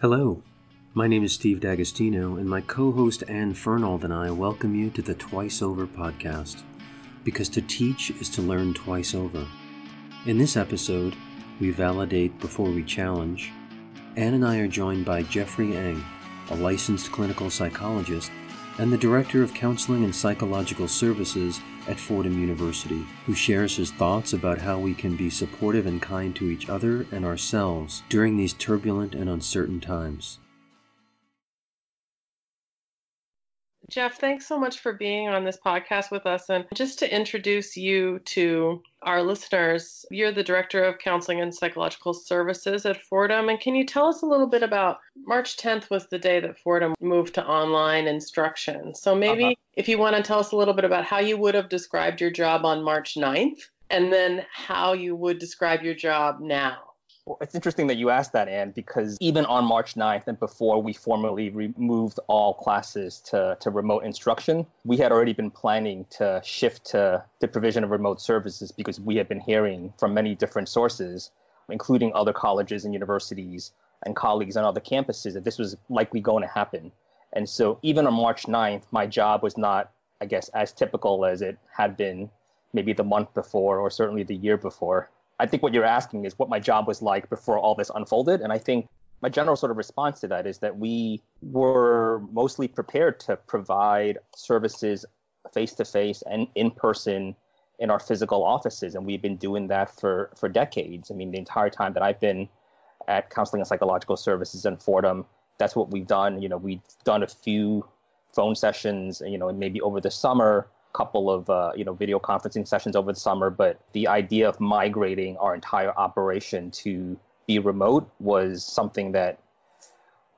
Hello, my name is Steve D'Agostino, and my co host Anne Fernald and I welcome you to the Twice Over podcast. Because to teach is to learn twice over. In this episode, we validate before we challenge. Anne and I are joined by Jeffrey Ng, a licensed clinical psychologist and the Director of Counseling and Psychological Services at Fordham University, who shares his thoughts about how we can be supportive and kind to each other and ourselves during these turbulent and uncertain times. Jeff, thanks so much for being on this podcast with us. And just to introduce you to our listeners, you're the Director of Counseling and Psychological Services at Fordham. And can you tell us a little bit about March 10th was the day that Fordham moved to online instruction. So maybe uh-huh. if you want to tell us a little bit about how you would have described your job on March 9th and then how you would describe your job now. Well, it's interesting that you asked that, Anne, because even on March 9th and before we formally removed all classes to, to remote instruction, we had already been planning to shift to the provision of remote services because we had been hearing from many different sources, including other colleges and universities and colleagues on other campuses, that this was likely going to happen. And so even on March 9th, my job was not, I guess, as typical as it had been maybe the month before or certainly the year before. I think what you're asking is what my job was like before all this unfolded. And I think my general sort of response to that is that we were mostly prepared to provide services face to face and in person in our physical offices. And we've been doing that for, for decades. I mean, the entire time that I've been at Counseling and Psychological Services in Fordham, that's what we've done. You know, we've done a few phone sessions, you know, maybe over the summer couple of uh, you know video conferencing sessions over the summer, but the idea of migrating our entire operation to be remote was something that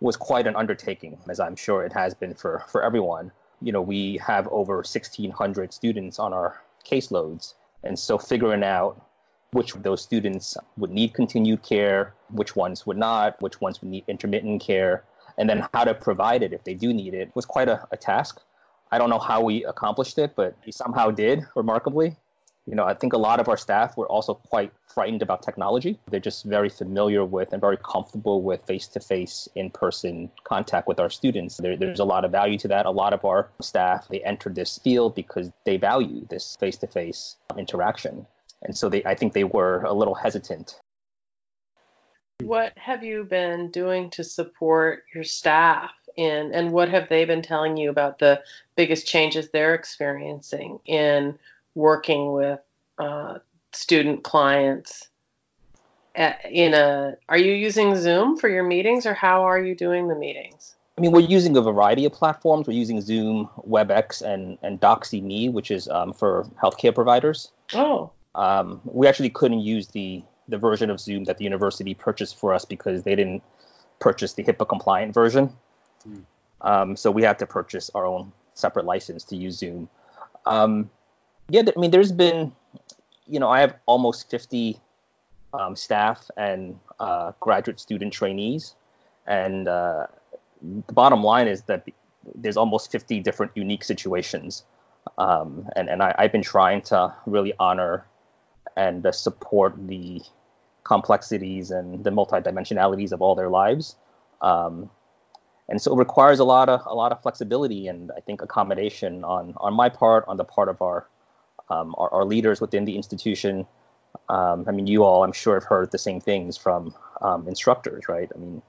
was quite an undertaking, as I'm sure it has been for for everyone. You know, we have over 1,600 students on our caseloads, and so figuring out which of those students would need continued care, which ones would not, which ones would need intermittent care, and then how to provide it if they do need it was quite a, a task. I don't know how we accomplished it, but we somehow did remarkably. You know, I think a lot of our staff were also quite frightened about technology. They're just very familiar with and very comfortable with face to face, in person contact with our students. There, there's a lot of value to that. A lot of our staff, they entered this field because they value this face to face interaction. And so they, I think they were a little hesitant. What have you been doing to support your staff in, and what have they been telling you about the biggest changes they're experiencing in working with uh, student clients? At, in a, are you using Zoom for your meetings, or how are you doing the meetings? I mean, we're using a variety of platforms. We're using Zoom, WebEx, and and Doxy.me, which is um, for healthcare providers. Oh. Um, we actually couldn't use the the version of Zoom that the university purchased for us because they didn't purchase the HIPAA compliant version. Um, so we had to purchase our own separate license to use Zoom. Um, yeah, I mean, there's been, you know, I have almost 50 um, staff and uh, graduate student trainees, and uh, the bottom line is that there's almost 50 different unique situations, um, and and I, have been trying to really honor and uh, support the complexities and the multidimensionalities of all their lives. Um, and so it requires a lot of a lot of flexibility and I think accommodation on on my part, on the part of our um, our, our, leaders within the institution. Um, I mean, you all, I'm sure, have heard the same things from um, instructors, right? I mean,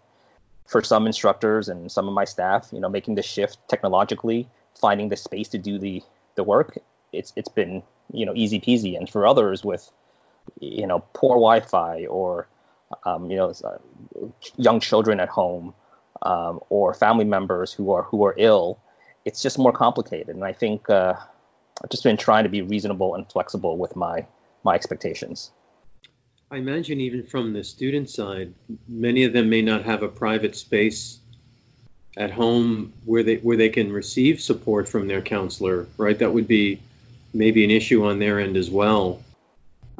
for some instructors and some of my staff, you know, making the shift technologically, finding the space to do the the work, it's it's been you know easy peasy, and for others with you know poor Wi-Fi or um, you know uh, young children at home um, or family members who are who are ill, it's just more complicated. And I think uh, I've just been trying to be reasonable and flexible with my my expectations. I imagine even from the student side, many of them may not have a private space at home where they where they can receive support from their counselor, right? That would be maybe an issue on their end as well.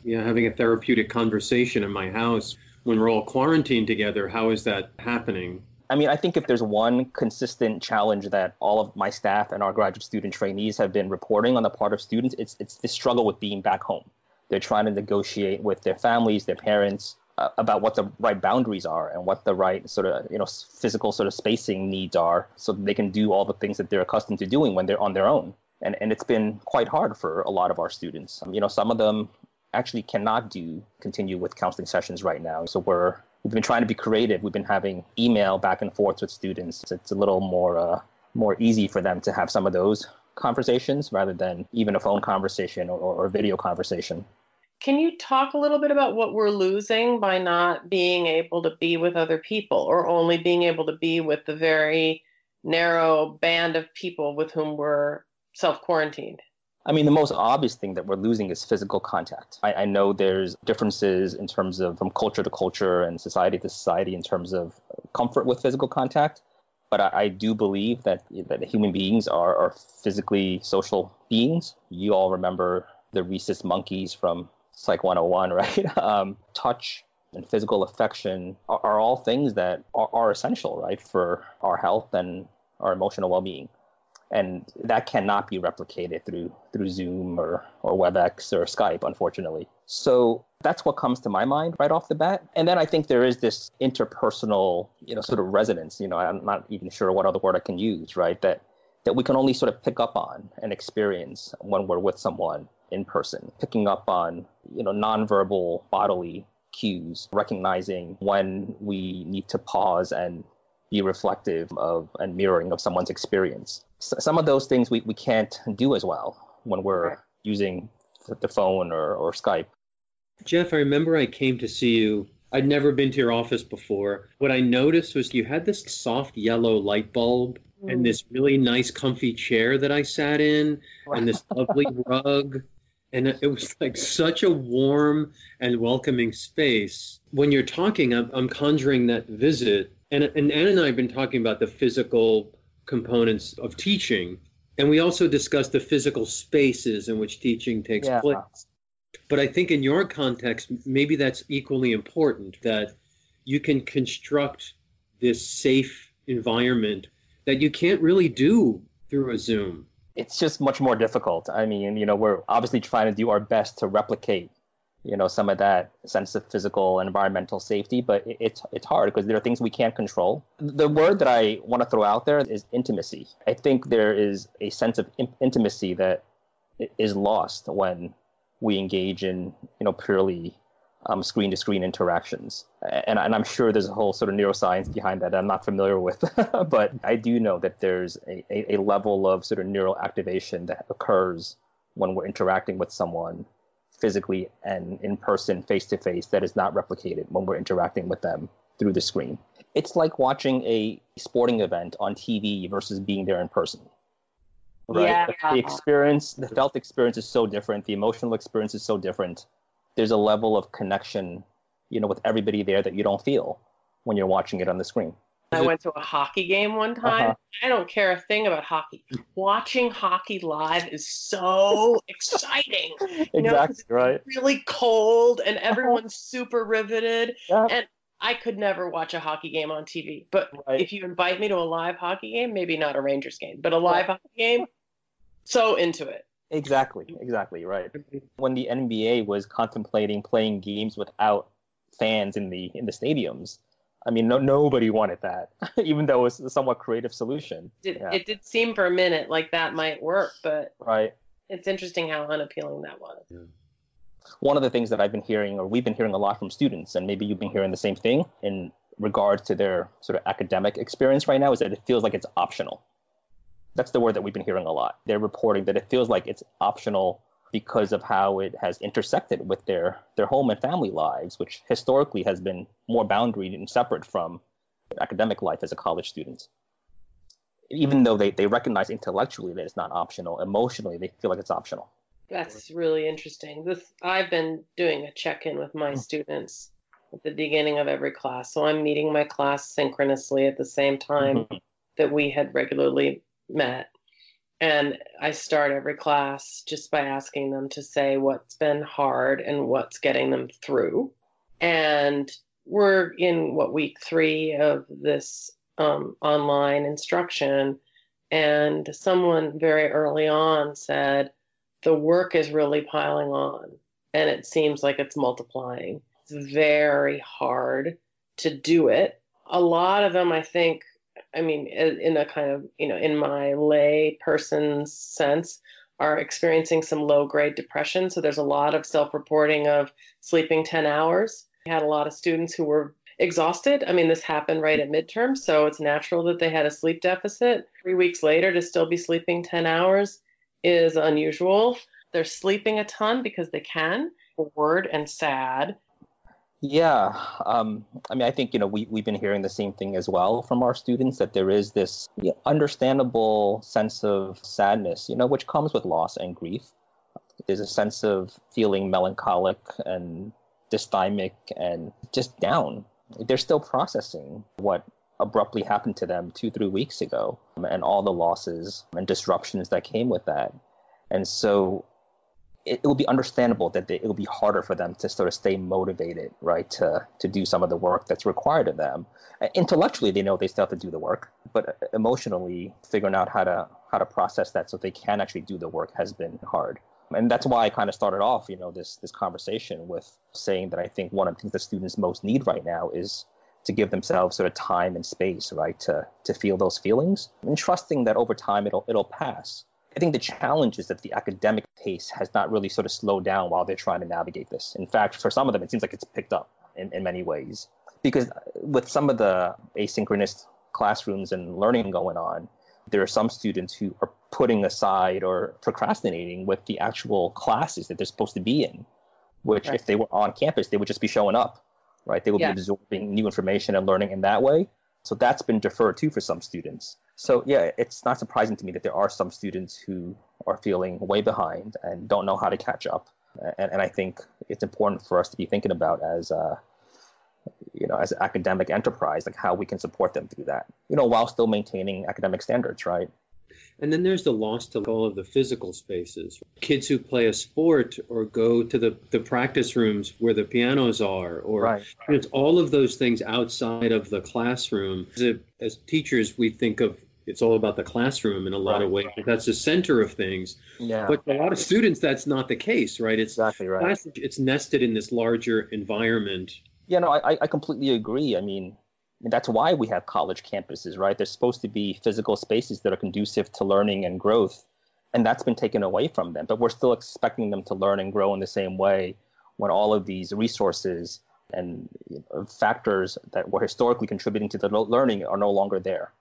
Yeah, having a therapeutic conversation in my house when we're all quarantined together, how is that happening? I mean, I think if there's one consistent challenge that all of my staff and our graduate student trainees have been reporting on the part of students, it's it's the struggle with being back home. They're trying to negotiate with their families, their parents, uh, about what the right boundaries are and what the right sort of you know physical sort of spacing needs are so they can do all the things that they're accustomed to doing when they're on their own. And and it's been quite hard for a lot of our students. You know some of them actually cannot do continue with counseling sessions right now. So we're we've been trying to be creative. We've been having email back and forth with students. It's a little more uh, more easy for them to have some of those conversations rather than even a phone conversation or, or video conversation. Can you talk a little bit about what we're losing by not being able to be with other people or only being able to be with the very narrow band of people with whom we're self quarantined? I mean, the most obvious thing that we're losing is physical contact. I, I, know there's differences in terms of from culture to culture and society to society in terms of comfort with physical contact. But I, I do believe that, that human beings are, are physically social beings. You all remember the rhesus monkeys from Psych 101, right? Um, touch and physical affection are, are all things that are, are, essential, right, for our health and our emotional well-being. And that cannot be replicated through through Zoom or, or WebEx or Skype, unfortunately. So that's what comes to my mind right off the bat. And then I think there is this interpersonal, you know, sort of resonance. You know, I'm not even sure what other word I can use, right? That that we can only sort of pick up on and experience when we're with someone in person, picking up on you know nonverbal bodily cues, recognizing when we need to pause and be reflective of and mirroring of someone's experience. So some of those things we, we can't do as well when we're right. using the phone or, or Skype. Jeff, I remember I came to see you. I'd never been to your office before. What I noticed was you had this soft yellow light bulb mm. and this really nice comfy chair that I sat in and this lovely rug and it was like such a warm and welcoming space. When you're talking, I'm, I'm conjuring that visit, and and Anne and I have been talking about the physical components of teaching, and we also discussed the physical spaces in which teaching takes yeah. place. But I think in your context, maybe that's equally important that you can construct this safe environment that you can't really do through a Zoom it's just much more difficult. I mean, you know, we're obviously trying to do our best to replicate, you know, some of that sense of physical and environmental safety, but it's it's hard because there are things we can't control. The word that I want to throw out there is intimacy. I think there is a sense of in- intimacy that is lost when we engage in, you know, purely um, screen-to-screen interactions. And, and, I'm sure there's a whole sort of neuroscience behind that, that I'm not familiar with, but I do know that there's a, a, a, level of sort of neural activation that occurs when we're interacting with someone physically and in person, face to face, that is not replicated when we're interacting with them through the screen. It's like watching a sporting event on TV versus being there in person. Right? Yeah. The experience, the felt experience is so different. The emotional experience is so different there's a level of connection, you know, with everybody there that you don't feel when you're watching it on the screen. I went to a hockey game one time. Uh-huh. I don't care a thing about hockey. Watching hockey live is so exciting. You exactly know, right. Really cold and everyone's super riveted. Yeah. And I could never watch a hockey game on TV. But right. if you invite me to a live hockey game, maybe not a Rangers game, but a live hockey game, so into it. Exactly, exactly, right. When the NBA was contemplating playing games without fans in the in the stadiums, I mean, no, nobody wanted that, even though it was a somewhat creative solution. It, yeah. it did seem for a minute like that might work, but right. It's interesting how unappealing that was. Yeah. One of the things that I've been hearing, or we've been hearing a lot from students, and maybe you've been hearing the same thing in regards to their sort of academic experience right now, is that it feels like it's optional. That's the word that we've been hearing a lot. They're reporting that it feels like it's optional because of how it has intersected with their their home and family lives, which historically has been more boundaried and separate from academic life as a college student. Even though they, they recognize intellectually that it's not optional, emotionally they feel like it's optional. That's really interesting. This I've been doing a check-in with my mm. students at the beginning of every class. So I'm meeting my class synchronously at the same time mm-hmm. that we had regularly met. And I start every class just by asking them to say what's been hard and what's getting them through. And we're in what week three of this um, online instruction. And someone very early on said, the work is really piling on and it seems like it's multiplying. It's very hard to do it. A lot of them, I think, I mean, in a kind of, you know, in my lay person's sense, are experiencing some low grade depression. So there's a lot of self reporting of sleeping 10 hours. We had a lot of students who were exhausted. I mean, this happened right at midterm, so it's natural that they had a sleep deficit. Three weeks later, to still be sleeping 10 hours is unusual. They're sleeping a ton because they can, bored and sad. Yeah, um, I mean, I think you know we we've been hearing the same thing as well from our students that there is this understandable sense of sadness, you know, which comes with loss and grief. There's a sense of feeling melancholic and dysthymic and just down. They're still processing what abruptly happened to them two, three weeks ago and all the losses and disruptions that came with that. And so it, it will be understandable that they, it will be harder for them to sort of stay motivated, right, to, to do some of the work that's required of them. Uh, intellectually, they know they still have to do the work, but uh, emotionally, figuring out how to how to process that so they can actually do the work has been hard. And that's why I kind of started off, you know, this this conversation with saying that I think one of the things that students most need right now is to give themselves sort of time and space, right, to to feel those feelings and trusting that over time it'll it'll pass. I think the challenge is that the academic pace has not really sort of slowed down while they're trying to navigate this. In fact, for some of them, it seems like it's picked up in, in many ways. Because with some of the asynchronous classrooms and learning going on, there are some students who are putting aside or procrastinating with the actual classes that they're supposed to be in, which right. if they were on campus, they would just be showing up, right? They would yeah. be absorbing new information and learning in that way. So that's been deferred too for some students. So yeah, it's not surprising to me that there are some students who are feeling way behind and don't know how to catch up. And, and I think it's important for us to be thinking about as a, you know, as an academic enterprise, like how we can support them through that, you know, while still maintaining academic standards, right? And then there's the loss to all of the physical spaces. Kids who play a sport or go to the, the practice rooms where the pianos are, or right. it's all of those things outside of the classroom. As, teachers, we think of it's all about the classroom in a lot right. of ways. That's the center of things. Yeah. But a lot of students, that's not the case, right? It's exactly right. Class, it's nested in this larger environment. Yeah, no, I, I completely agree. I mean, that's why we have college campuses, right? They're supposed to be physical spaces that are conducive to learning and growth. And that's been taken away from them. But we're still expecting them to learn and grow in the same way when all of these resources and factors that were historically contributing to the learning are no longer there,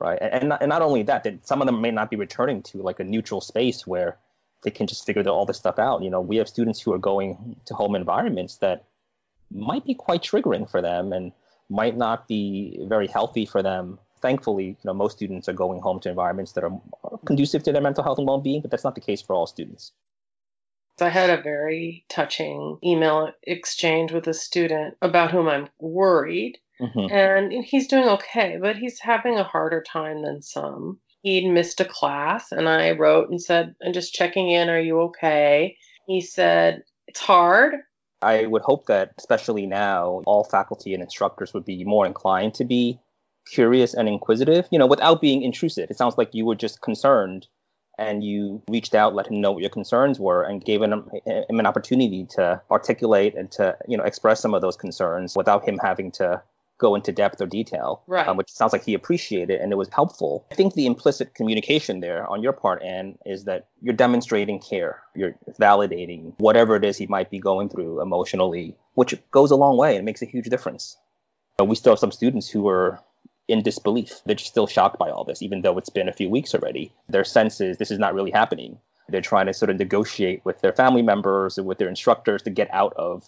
right? And, and not only that, that some of them may not be returning to like a neutral space where they can just figure all this stuff out. You know, we have students who are going to home environments that might be quite triggering for them and might not be very healthy for them. Thankfully, you know, most students are going home to environments that are conducive to their mental health and well-being, but that's not the case for all students. I had a very touching email exchange with a student about whom I'm worried. Mm-hmm. And he's doing okay, but he's having a harder time than some. He'd missed a class, and I wrote and said, I'm just checking in. Are you okay? He said, It's hard. I would hope that, especially now, all faculty and instructors would be more inclined to be curious and inquisitive, you know, without being intrusive. It sounds like you were just concerned and you reached out, let him know what your concerns were, and gave him, him an opportunity to articulate and to, you know, express some of those concerns without him having to go into depth or detail, right. um, which sounds like he appreciated and it was helpful. I think the implicit communication there on your part, Anne, is that you're demonstrating care. You're validating whatever it is he might be going through emotionally, which goes a long way and makes a huge difference. But we still have some students who are in disbelief. They're still shocked by all this, even though it's been a few weeks already. Their sense is this is not really happening. They're trying to sort of negotiate with their family members and with their instructors to get out of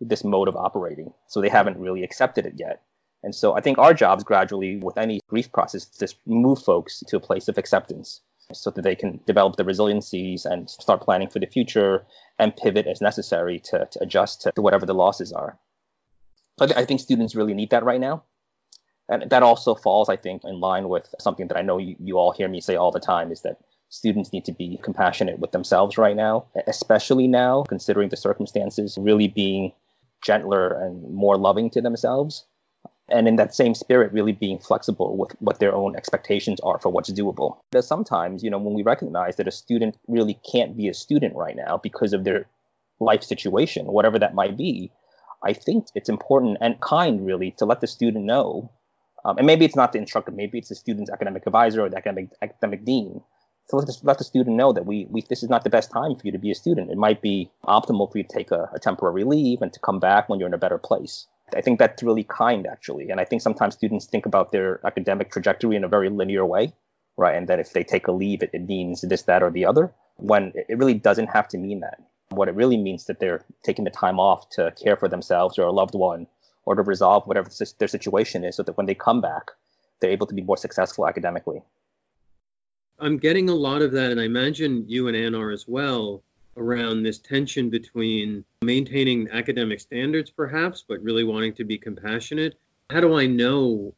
this mode of operating. So they haven't really accepted it yet. And so I think our jobs gradually with any grief process is to move folks to a place of acceptance so that they can develop the resiliencies and start planning for the future and pivot as necessary to, to adjust to whatever the losses are. So I think students really need that right now. And that also falls, I think, in line with something that I know you, you all hear me say all the time is that students need to be compassionate with themselves right now, especially now, considering the circumstances, really being gentler and more loving to themselves and in that same spirit really being flexible with what their own expectations are for what's doable because sometimes you know when we recognize that a student really can't be a student right now because of their life situation whatever that might be I think it's important and kind, really, to let the student know. Um, and maybe it's not the instructor, maybe it's the student's academic advisor or the academic academic dean. So let the, let the student know that we, we this is not the best time for you to be a student. It might be optimal for you to take a, a temporary leave and to come back when you're in a better place. I think that's really kind, actually. And I think sometimes students think about their academic trajectory in a very linear way, right? And that if they take a leave, it, it means this, that, or the other, when it really doesn't have to mean that. What it really means that they're taking the time off to care for themselves or a loved one or to resolve whatever their situation is so that when they come back, they're able to be more successful academically. I'm getting a lot of that, and I imagine you and Anne are as well, around this tension between maintaining academic standards, perhaps, but really wanting to be compassionate. How do I know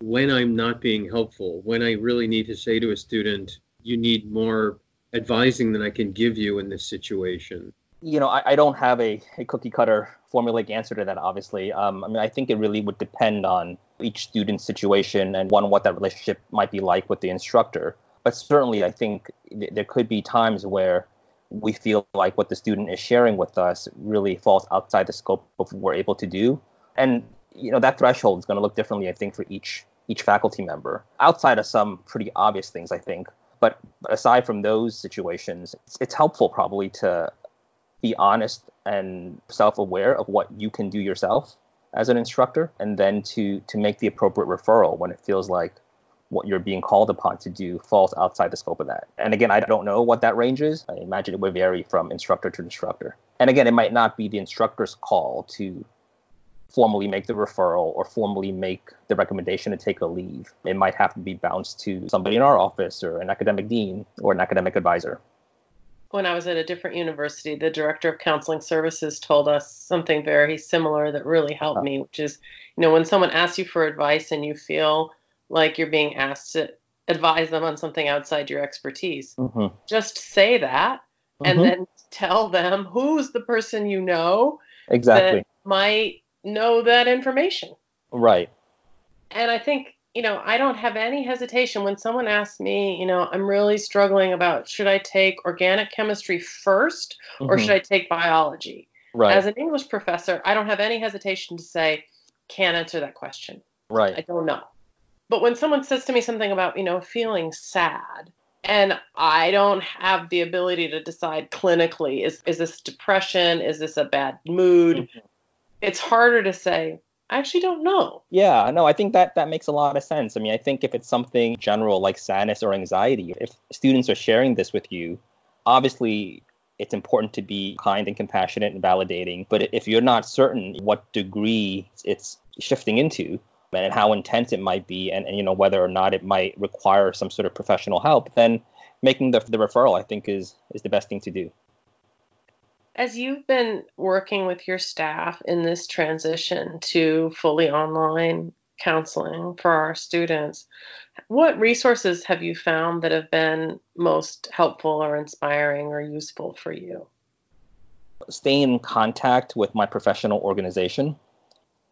when I'm not being helpful, when I really need to say to a student, you need more advising than I can give you in this situation? You know, I, I don't have a, a cookie cutter formulaic answer to that, obviously. Um, I mean, I think it really would depend on each student's situation and one, what that relationship might be like with the instructor. But certainly, I think th- there could be times where we feel like what the student is sharing with us really falls outside the scope of what we're able to do. And you know that threshold is going to look differently, I think, for each each faculty member. Outside of some pretty obvious things, I think. But aside from those situations, it's, it's helpful probably to be honest and self-aware of what you can do yourself as an instructor, and then to to make the appropriate referral when it feels like what you're being called upon to do falls outside the scope of that. And again, I don't know what that range is. I imagine it would vary from instructor to instructor. And again, it might not be the instructor's call to formally make the referral or formally make the recommendation to take a leave. It might have to be bounced to somebody in our office or an academic dean or an academic advisor. When I was at a different university, the director of counseling services told us something very similar that really helped me, which is, you know, when someone asks you for advice and you feel like you're being asked to advise them on something outside your expertise. Mm-hmm. Just say that mm-hmm. and then tell them who's the person you know exactly that might know that information. Right. And I think, you know, I don't have any hesitation when someone asks me, you know, I'm really struggling about should I take organic chemistry 1st mm-hmm. or should I take biology? Right. As an English professor, I don't have any hesitation to say, can't answer that question. Right. I don't know. But when someone says to me something about, you know, feeling sad, and I don't have the ability to decide clinically is is this depression, is this a bad mood? Mm-hmm. It's harder to say, I actually don't know. Yeah, no, I think that that makes a lot of sense. I mean, I think if it's something general like sadness or anxiety, if students are sharing this with you, obviously it's important to be kind and compassionate and validating. But if you're not certain what degree it's shifting into, and how intense it might be and, and you know whether or not it might require some sort of professional help then making the, the referral i think is is the best thing to do. As you've been working with your staff in this transition to fully online counseling for our students what resources have you found that have been most helpful or inspiring or useful for you? Staying in contact with my professional organization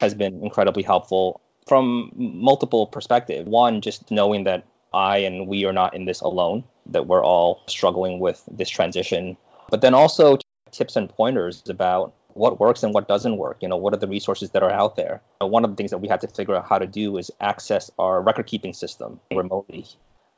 has been incredibly helpful from multiple perspectives. One, just knowing that I and we are not in this alone, that we're all struggling with this transition. But then also tips and pointers about what works and what doesn't work. You know, what are the resources that are out there? Uh, one of the things that we had to figure out how to do is access our record keeping system remotely.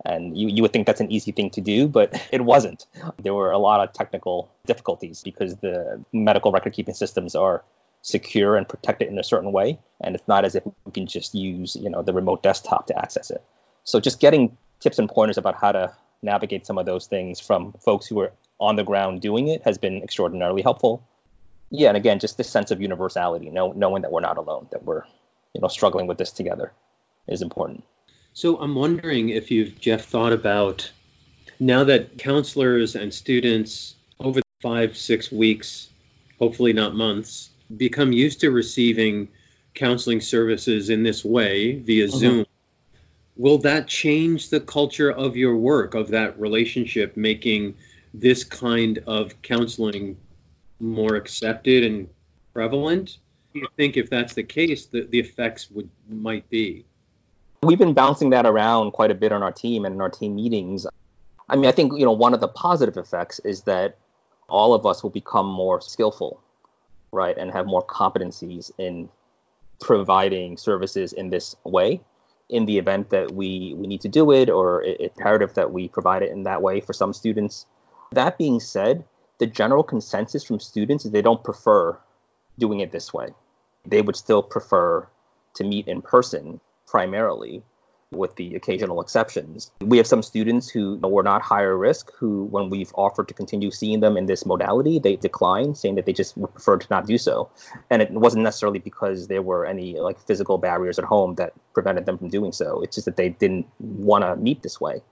And you, you would think that's an easy thing to do, but it wasn't. There were a lot of technical difficulties because the medical record keeping systems are secure and protected in a certain way. And it's not as if we can just use, you know, the remote desktop to access it. So just getting tips and pointers about how to navigate some of those things from folks who are on the ground doing it has been extraordinarily helpful. Yeah, and again, just this sense of universality, know, knowing that we're not alone, that we're, you know, struggling with this together is important. So I'm wondering if you've, Jeff, thought about now that counselors and students over five, six weeks, hopefully not months, become used to receiving counseling services in this way via uh-huh. Zoom, will that change the culture of your work, of that relationship, making this kind of counseling more accepted and prevalent? Do you think if that's the case, the, the effects would might be? We've been bouncing that around quite a bit on our team and in our team meetings. I mean, I think you know one of the positive effects is that all of us will become more skillful right, and have more competencies in providing services in this way in the event that we, we need to do it or it's imperative that we provide it in that way for some students. That being said, the general consensus from students is they don't prefer doing it this way. They would still prefer to meet in person primarily with the occasional exceptions. We have some students who were not higher risk who, when we've offered to continue seeing them in this modality, they declined, saying that they just would prefer to not do so. And it wasn't necessarily because there were any like physical barriers at home that prevented them from doing so. It's just that they didn't want to meet this way.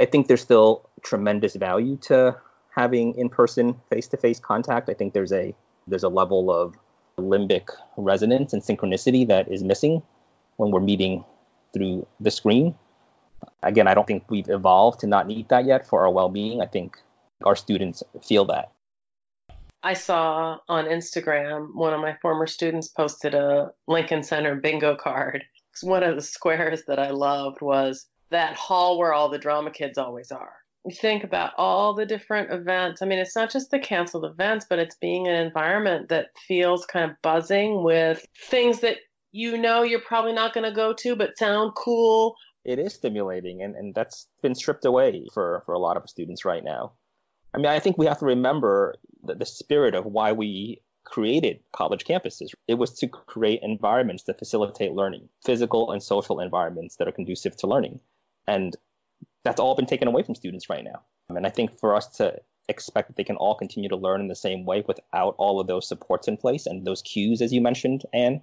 I think there's still tremendous value to having in-person face-to-face contact. I think there's a there's a level of limbic resonance and synchronicity that is missing when we're meeting through the screen. Again, I don't think we've evolved to not need that yet for our well being. I think our students feel that. I saw on Instagram one of my former students posted a Lincoln Center bingo card. One of the squares that I loved was that hall where all the drama kids always are. You think about all the different events. I mean, it's not just the canceled events, but it's being an environment that feels kind of buzzing with things that you know you're probably not going to go to, but sound cool. It is stimulating, and, and that's been stripped away for, for a lot of students right now. I mean, I think we have to remember the, the spirit of why we created college campuses. It was to create environments that facilitate learning, physical and social environments that are conducive to learning. And that's all been taken away from students right now. And I think for us to expect that they can all continue to learn in the same way without all of those supports in place and those cues, as you mentioned, Anne,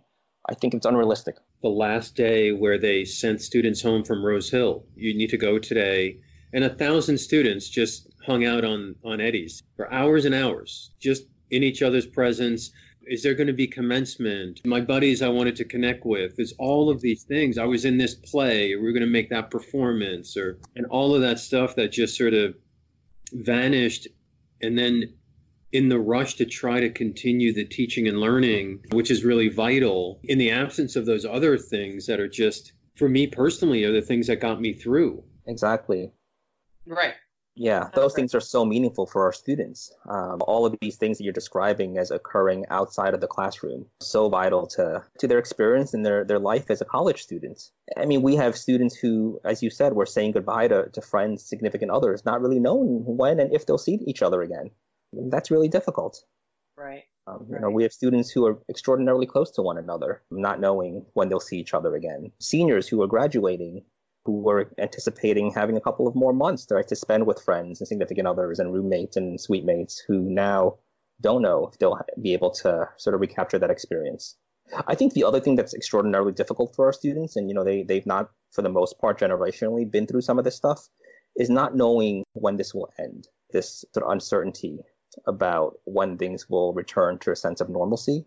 I think it's unrealistic. The last day where they sent students home from Rose Hill, you need to go today, and a thousand students just hung out on on Eddie's for hours and hours, just in each other's presence. Is there going to be commencement? My buddies I wanted to connect with. There's all of these things. I was in this play. We are going to make that performance, or and all of that stuff that just sort of vanished, and then in the rush to try to continue the teaching and learning, which is really vital, in the absence of those other things that are just, for me personally, are the things that got me through. Exactly. Right. Yeah, those things are so meaningful for our students. Um, all of these things that you're describing as occurring outside of the classroom, so vital to to their experience and their their life as a college student. I mean, we have students who, as you said, were saying goodbye to, to friends, significant others, not really knowing when and if they'll see each other again that's really difficult. Right. Um, you right. know, we have students who are extraordinarily close to one another, not knowing when they'll see each other again. Seniors who are graduating, who were anticipating having a couple of more months to, right, to spend with friends and significant others and roommates and suite mates, who now don't know if they'll be able to sort of recapture that experience. I think the other thing that's extraordinarily difficult for our students, and you know, they they've not for the most part generationally been through some of this stuff, is not knowing when this will end. This sort of uncertainty about when things will return to a sense of normalcy.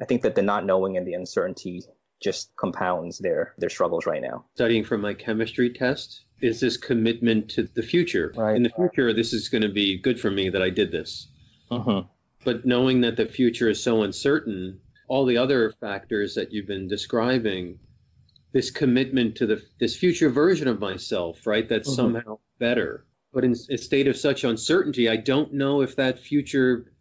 I think that the not knowing and the uncertainty just compounds their their struggles right now. Studying for my chemistry test is this commitment to the future. Right. In the future, this is going to be good for me that I did this. Mm-hmm. But knowing that the future is so uncertain, all the other factors that you've been describing, this commitment to the this future version of myself, right? That's mm-hmm. somehow better. But in a state of such uncertainty, I don't know if that future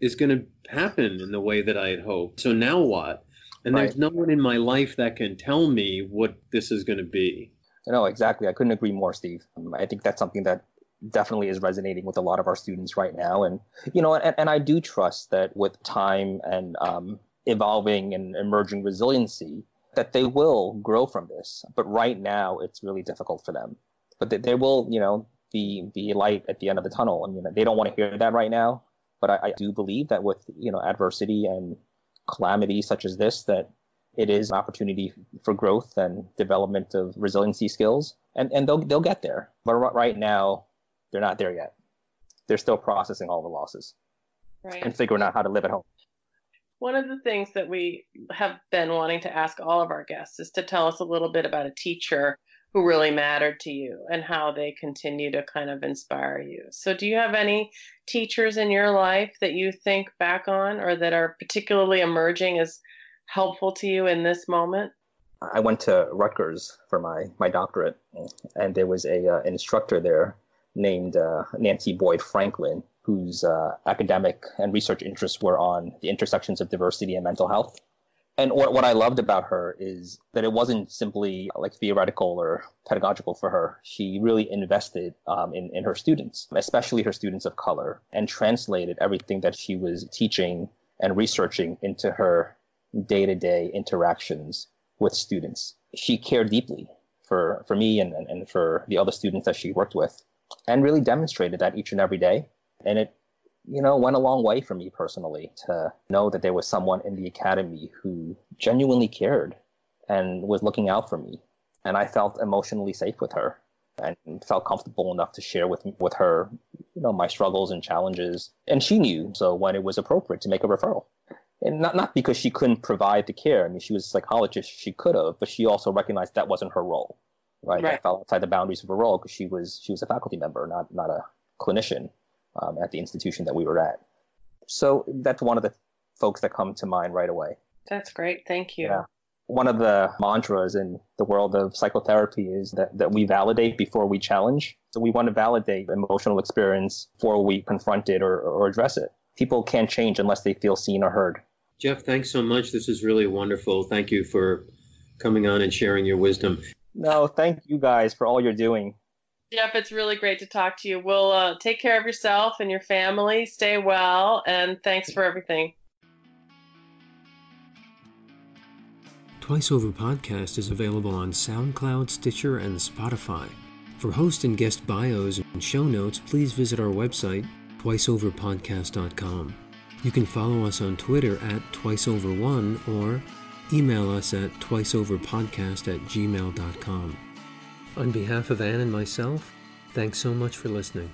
is going to happen in the way that I had hoped. So now what? And right. there's no one in my life that can tell me what this is going to be. No, exactly. I couldn't agree more, Steve. Um, I think that's something that definitely is resonating with a lot of our students right now. And, you know, and, and I do trust that with time and um, evolving and emerging resiliency, that they will grow from this. But right now, it's really difficult for them. But they, they will, you know, be be light at the end of the tunnel. I mean, they don't want to hear that right now, but I, I do believe that with you know adversity and calamity such as this, that it is an opportunity for growth and development of resiliency skills, and and they'll they'll get there. But right now, they're not there yet. They're still processing all the losses right. and figuring out how to live at home. One of the things that we have been wanting to ask all of our guests is to tell us a little bit about a teacher who really mattered to you and how they continue to kind of inspire you. So, do you have any teachers in your life that you think back on or that are particularly emerging as helpful to you in this moment? I went to Rutgers for my, my doctorate, and there was a uh, instructor there named uh, Nancy Boyd Franklin, whose uh, academic and research interests were on the intersections of diversity and mental health. And what, what I loved about her is that it wasn't simply like theoretical or pedagogical for her. She really invested um, in, in her students, especially her students of color, and translated everything that she was teaching and researching into her day to day interactions with students. She cared deeply for, for me and, and for the other students that she worked with and really demonstrated that each and every day. And it, you know, went a long way for me personally to know that there was someone in the academy who genuinely cared and was looking out for me. And I felt emotionally safe with her and felt comfortable enough to share with with her, you know, my struggles and challenges. And she knew so when it was appropriate to make a referral. And not not because she couldn't provide the care. I mean, she was a psychologist; she could have, but she also recognized that wasn't her role right? right. That fell outside the boundaries of her role because she was she was a faculty member, not not a clinician um, at the institution that we were at. So that's one of the folks that come to mind right away. That's great. Thank you. Yeah. One of the mantras in the world of psychotherapy is that, that we validate before we challenge. So we want to validate emotional experience before we confront it or, or address it. People can't change unless they feel seen or heard. Jeff, thanks so much. This is really wonderful. Thank you for coming on and sharing your wisdom. No, thank you guys for all you're doing. Jeff, it's really great to talk to you. We'll uh, take care of yourself and your family. Stay well, and thanks for everything. Twice Over Podcast is available on SoundCloud, Stitcher, and Spotify. For host and guest bios and show notes, please visit our website, twiceoverpodcast.com. You can follow us on Twitter at twiceover1 or email us at twiceoverpodcast at gmail.com. On behalf of Anne and myself, thanks so much for listening.